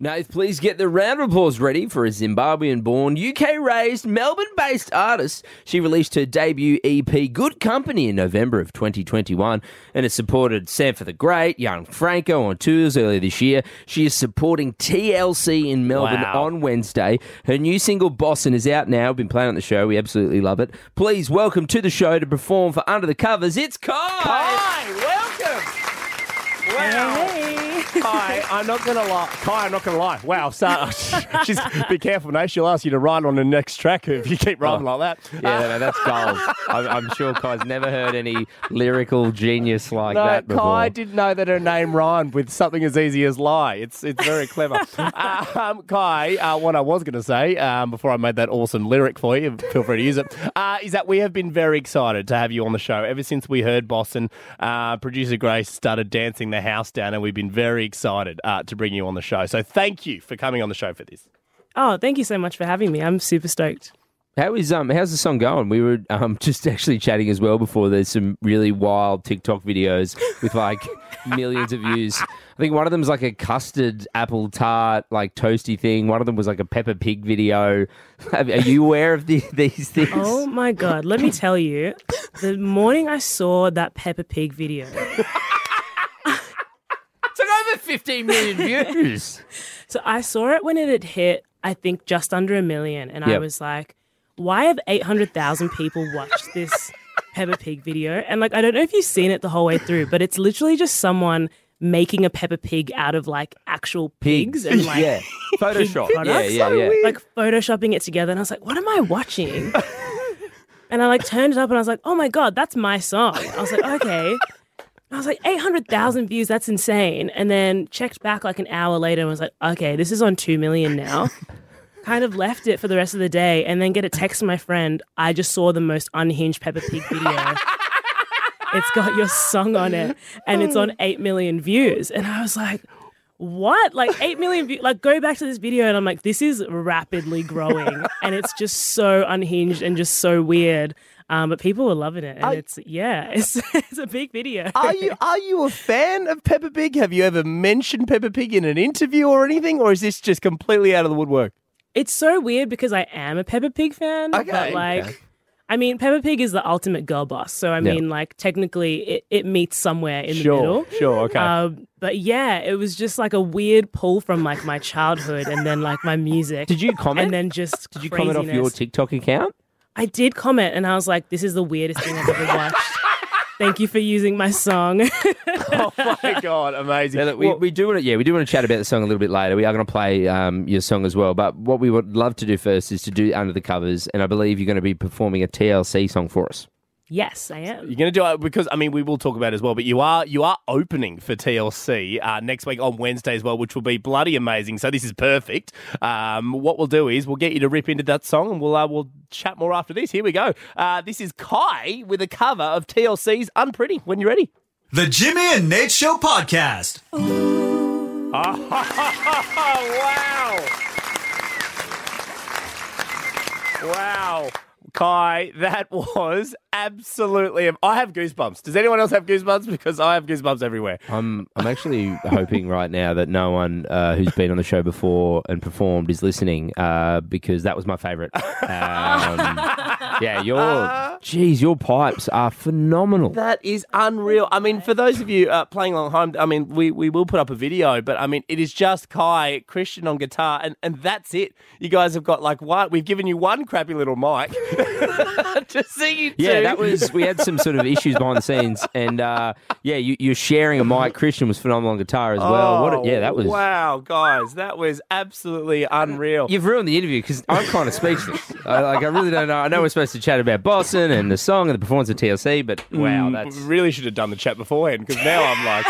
Nath, please get the round of applause ready for a Zimbabwean born, UK raised, Melbourne based artist. She released her debut EP, Good Company, in November of 2021 and has supported Sampa the Great, Young Franco on tours earlier this year. She is supporting TLC in Melbourne Wow. on Wednesday. Her new single, Boston, is out now. We've been playing on the show. We absolutely love it. Please welcome to the show to perform for Under the Covers, it's Kai. Hi, welcome. Wow. Kai, I'm not gonna lie. Kai, I'm not gonna lie. Wow, so, she's be careful, Nate. She'll ask you to ride on the next track if you keep riding Oh. like that. Yeah, no, that's gold. I'm, I'm sure Kai's never heard any lyrical genius like No, that before. Kai didn't know that her name rhymed with something as easy as lie. It's it's very clever. um, Kai, uh, what I was going to say um, before I made that awesome lyric for you, feel free to use it, uh, is that we have been very excited to have you on the show. Ever since we heard Boston, uh, producer Grace started dancing the house down, and we've been very excited uh, to bring you on the show. So thank you for coming on the show for this. Oh, thank you so much for having me. I'm super stoked. How is um how's the song going? We were um just actually chatting as well before. There's some really wild TikTok videos with like millions of views. I think one of them is like a custard apple tart like toasty thing. One of them was like a Peppa Pig video. Are you aware of the, these things? Oh my god, let me tell you, the morning I saw that Peppa Pig video, It's like over 15 million views. so I saw it when it had hit, I think just under a million, and I was like, why have 800,000 people watched this Peppa Pig video? And like, I don't know if you've seen it the whole way through, but it's literally just someone making a Peppa Pig out of like actual pigs and like yeah, Photoshop. Yeah, products. yeah, yeah. like photoshopping it together and I was like, what am I watching? and I like turned it up and I was like, oh my God, that's my song. I was like, okay. I was like, 800,000 views, that's insane. And then checked back like an hour later and was like, okay, this is on 2 million now. kind of left it for the rest of the day and then get a text from my friend, I just saw the most unhinged Peppa Pig video. it's got your song on it and it's on 8 million views. And I was like, what? Like 8 million views? Like, go back to this video and I'm like, this is rapidly growing. and it's just so unhinged and just so weird. Um, but people were loving it. And I- it's, yeah, it's, it's a big video. Are you are you a fan of Peppa Pig? Have you ever mentioned Peppa Pig in an interview or anything, or is this just completely out of the woodwork? It's so weird because I am a Peppa Pig fan. Okay, But like, okay. I mean, Peppa Pig is the ultimate girl boss. So, I Yeah. mean, like, technically it, it meets somewhere in the middle. sure, okay. Um, but yeah, it was just like a weird pull from like my childhood and then like my music. Did you comment? And then just Did you comment off your. TikTok account? I did comment and I was like, this is the weirdest thing I've ever watched. Thank you for using my song. oh my god, amazing. Yeah, look, we, Well, we do want to yeah we do want to chat about the song a little bit later. We are going to play um, your song as well, but what we would love to do first is to do under the covers, and I believe you're going to be performing a TLC song for us. Yes, I am. You're going to do it because I mean we will talk about it as well, but you are you are opening for TLC uh, next week on Wednesday as well, which will be bloody amazing. So this is perfect. Um, what we'll do is we'll get you to rip into that song, and we'll uh, we'll chat more after this. Here we go. Uh, this is Kai with a cover of TLC's "Unpretty." When you're ready. The Jimmy and Nate Show podcast. Oh, wow. Wow. Kai, that was absolutely. I have goosebumps. Does anyone else have goosebumps? Because I have goosebumps everywhere. I'm I'm actually hoping right now that no one uh, who's been on the show before and performed is listening uh, because that was my favourite. Um, yeah, your geez, your pipes are phenomenal. That is unreal. I mean, for those of you uh, playing along home, I mean, we, we will put up a video, but I mean, it is just Kai, Christian on guitar, and, and that's it. You guys have got like one, we've given you one crappy little mic to see you Yeah, two. that was. We had some sort of issues behind the scenes, and uh, yeah, you, you're sharing a mic. Christian was phenomenal on guitar as well. what? A, yeah, that was. Oh, Wow, guys, that was absolutely unreal. You've ruined the interview because I'm kind of speechless. I, like, I really don't know. I know we're supposed to chat about Boston and the song and the performance of TLC, but wow, Mm, that's really should have done the chat beforehand because now I'm like,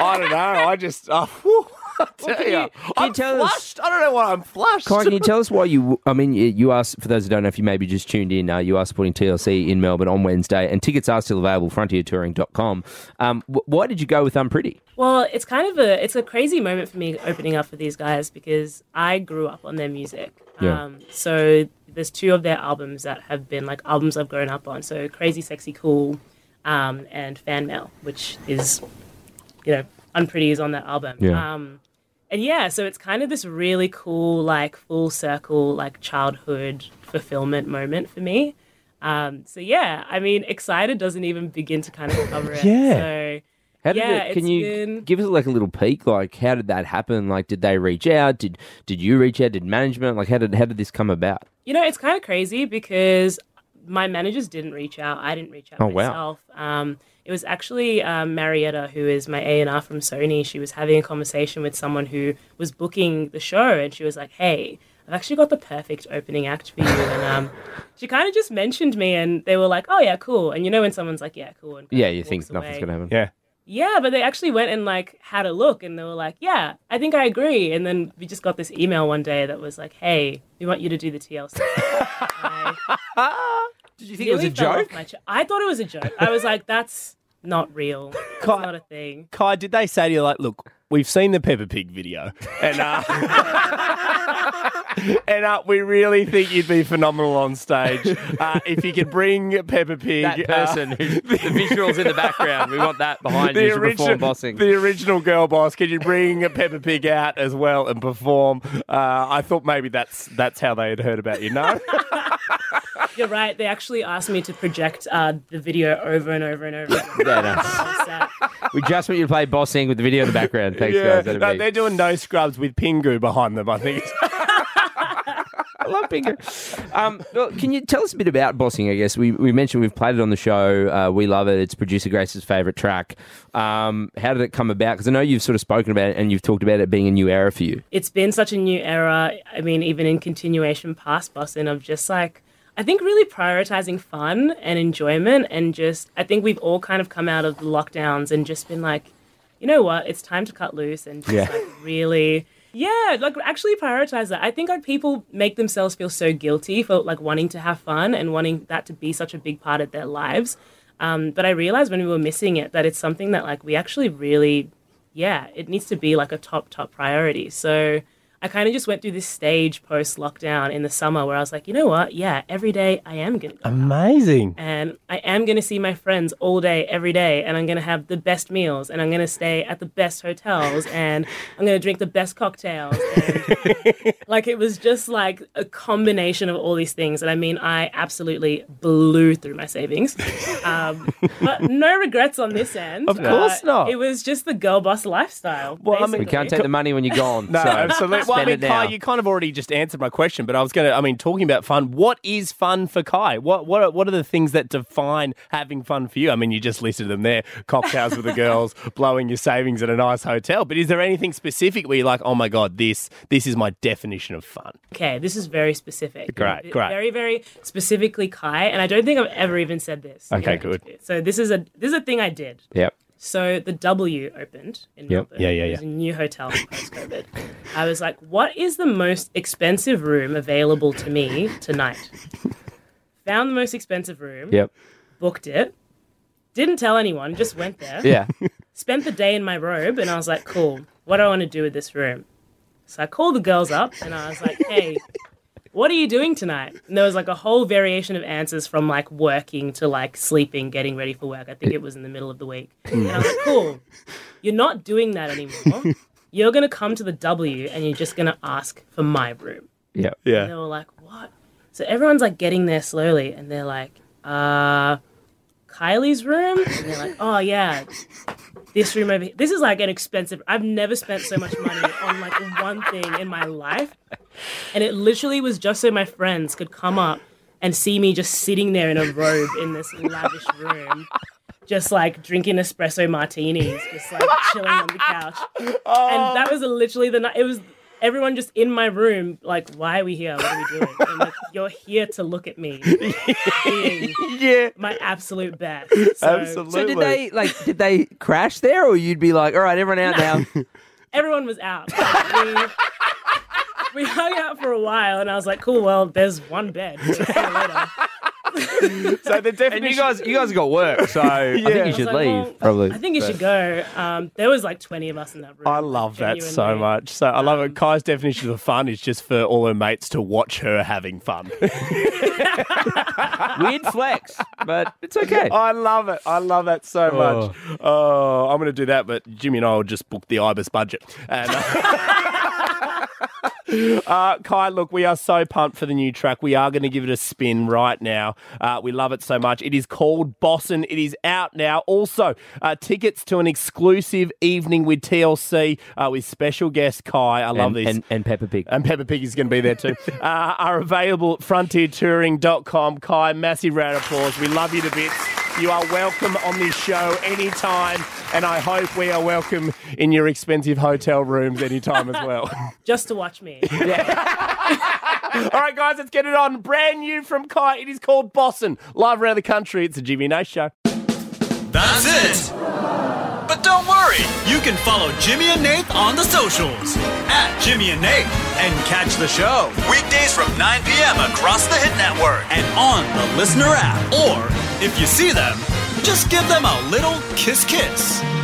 I don't know. I just, oh, whew, I tell can you- can you I'm tell us- flushed. I don't know why I'm flushed. Kai, can you tell us why you? I mean, you, you asked for those who don't know if you maybe just tuned in. Uh, you are supporting TLC in Melbourne on Wednesday, and tickets are still available. Frontiertouring.com. Um, wh- why did you go with Unpretty? Well, it's kind of a it's a crazy moment for me opening up for these guys because I grew up on their music. Yeah. Um, so there's two of their albums that have been like albums I've grown up on. So Crazy Sexy Cool um, and Fan Mail, which is you know Unpretty is on that album. Yeah. Um, and yeah, so it's kind of this really cool, like full circle, like childhood fulfillment moment for me. Um, so yeah, I mean, excited doesn't even begin to kind of cover it. Yeah. So How did Yeah, it, can you been- give us like a little peek? Like, how did that happen? Like, did they reach out? Did did you reach out? Did management? Like, how did how did this come about? You know, it's kind of crazy because my managers didn't reach out. I didn't reach out Oh, wow. myself. Um, it was actually um, Marietta, who is my A and R from Sony. She was having a conversation with someone who was booking the show, and she was like, "Hey, I've actually got the perfect opening act for you." And um, she kind of just mentioned me, and they were like, "Oh yeah, cool." And you know when someone's like, "Yeah, cool," and Yeah, you walks think nothing's gonna happen. Yeah. Yeah, but they actually went and like had a look and they were like, "Yeah, I think I agree." And then we just got this email one day that was like, "Hey, we want you to do the TLC." I Did you think it was a nearly fell off joke? my cha- I thought it was a joke. I was like, "That's not real. That's Kai- not a thing." Kai, did they say to you like, look, we've seen the Peppa Pig video, and uh, and uh, we really think you'd be phenomenal on stage uh, if you could bring Peppa Pig. That uh, person, who's the visuals in the background, we want that behind you to perform bossing. the original girl boss. Could you bring Peppa Pig out as well and perform? Uh, I thought maybe that's that's how they had heard about you. No, You're right. They actually asked me to project uh, the video over and over and over. Again. Yeah, no. on the set. We just want you to play bossing with the video in the background. Thanks, yeah, guys. No, they're doing no scrubs with Pingu behind them. I think. I love Bingo. Um, well, can you tell us a bit about bossing? I guess we, we mentioned we've played it on the show. Uh, we love it. It's producer Grace's favorite track. Um, how did it come about? Because I know you've sort of spoken about it and you've talked about it being a new era for you. it's been such a new era. I mean, even in continuation past bossing, of just like, I think really prioritizing fun and enjoyment. And just, I think we've all kind of come out of the lockdowns and just been like, you know what? It's time to cut loose and just Yeah. like really. Yeah, like actually prioritize that. I think like people make themselves feel so guilty for like wanting to have fun and wanting that to be such a big part of their lives. Um, but I realized when we were missing it that it's something that like we actually really yeah, it needs to be like a top, top priority. So I kind of just went through this stage post lockdown in the summer where I was like, you know what? Yeah, every day I am going to go. out. Amazing. And I am going to see my friends all day, every day. And I'm going to have the best meals. And I'm going to stay at the best hotels. And I'm going to drink the best cocktails. And like it was just like a combination of all these things. And I mean, I absolutely blew through my savings. Um, but no regrets on this end. Uh, Of course not. It was just the girl boss lifestyle. Well, I mean- We basically. can't take the money when you're gone. No, so absolutely. Well, I mean, it now. Kai, you kind of already just answered my question, but I was going to. I mean, talking about fun. What is fun for Kai? What what are, what are the things that define having fun for you? I mean, you just listed them there: cocktails with the girls, blowing your savings at a nice hotel. But is there anything specific where you're like, oh my god, this this is my definition of fun? Okay, this is very specific. Great, great. Very, very specifically Kai, and I don't think I've ever even said this. Okay, good. So this is a this is a thing I did. Yep. So the W opened in Melbourne. Yeah, yeah, It was yeah. a new hotel post COVID. I was like, what is the most expensive room available to me tonight? Found the most expensive room. Yep. Booked it. Didn't tell anyone. Just went there. Yeah. spent the day in my robe and I was like, cool, what do I want to do with this room? So I called the girls up and I was like, hey, what are you doing tonight? And there was like a whole variation of answers from like working to like sleeping, getting ready for work. I think it was in the middle of the week. And I was like, cool, you're not doing that anymore. You're going to come to the W and you're just going to ask for my room. Yeah, And Yeah. they were like, what? So everyone's like getting there slowly and they're like, uh, Kylie's room? And they're like, oh yeah, this room over here. This is like an expensive, I've never spent so much money on like one thing in my life. And it literally was just so my friends could come up and see me just sitting there in a robe in this lavish room. Just like drinking espresso martinis, just like chilling on the couch. And oh. that was literally the night. It was everyone just in my room, like, why are we here? What are we doing? And like, you're here to look at me Yeah. my absolute best. So Absolutely. So did they like? Did they crash there, or you'd be like, "All right, everyone out now"? everyone was out. Like, we, we hung out for a while, and I was like, cool, well, there's one bed. See you later. So the definition. And you guys, you guys got work, so I think you should like, leave. well, probably. I think you should go. Um, there was like 20 of us in that room. I love that so genuinely. much. So I love Um, it. Kai's definition of fun is just for all her mates to watch her having fun. Weird flex, but it's okay. I love it. I love that so much. Oh, I'm going to do that, but Jimmy and I will just book the Ibis budget. And, uh, uh, Kai, look, we are so pumped for the new track. We are going to give it a spin right now. Uh, we love it so much. It is called Boston. It is out now. Also, uh, tickets to an exclusive evening with TLC uh, with special guest Kai. I love and, this. and, and Peppa Pig. and Peppa Pig is going to be there too, uh, are available at frontiertouring.com. Kai, massive round of applause. We love you to bits. You are welcome on this show anytime, and I hope we are welcome in your expensive hotel rooms anytime as well. Just to watch me. All right, guys, let's get it on. Brand new from Kai. It is called Boston. Live around the country. It's a Jimmy and Nash show. That's it. But don't worry, you can follow Jimmy and Nate on the socials at Jimmy and Nate and catch the show weekdays from 9 p.m. across the Hit Network and on the Listener app. Or if you see them, just give them a little kiss kiss.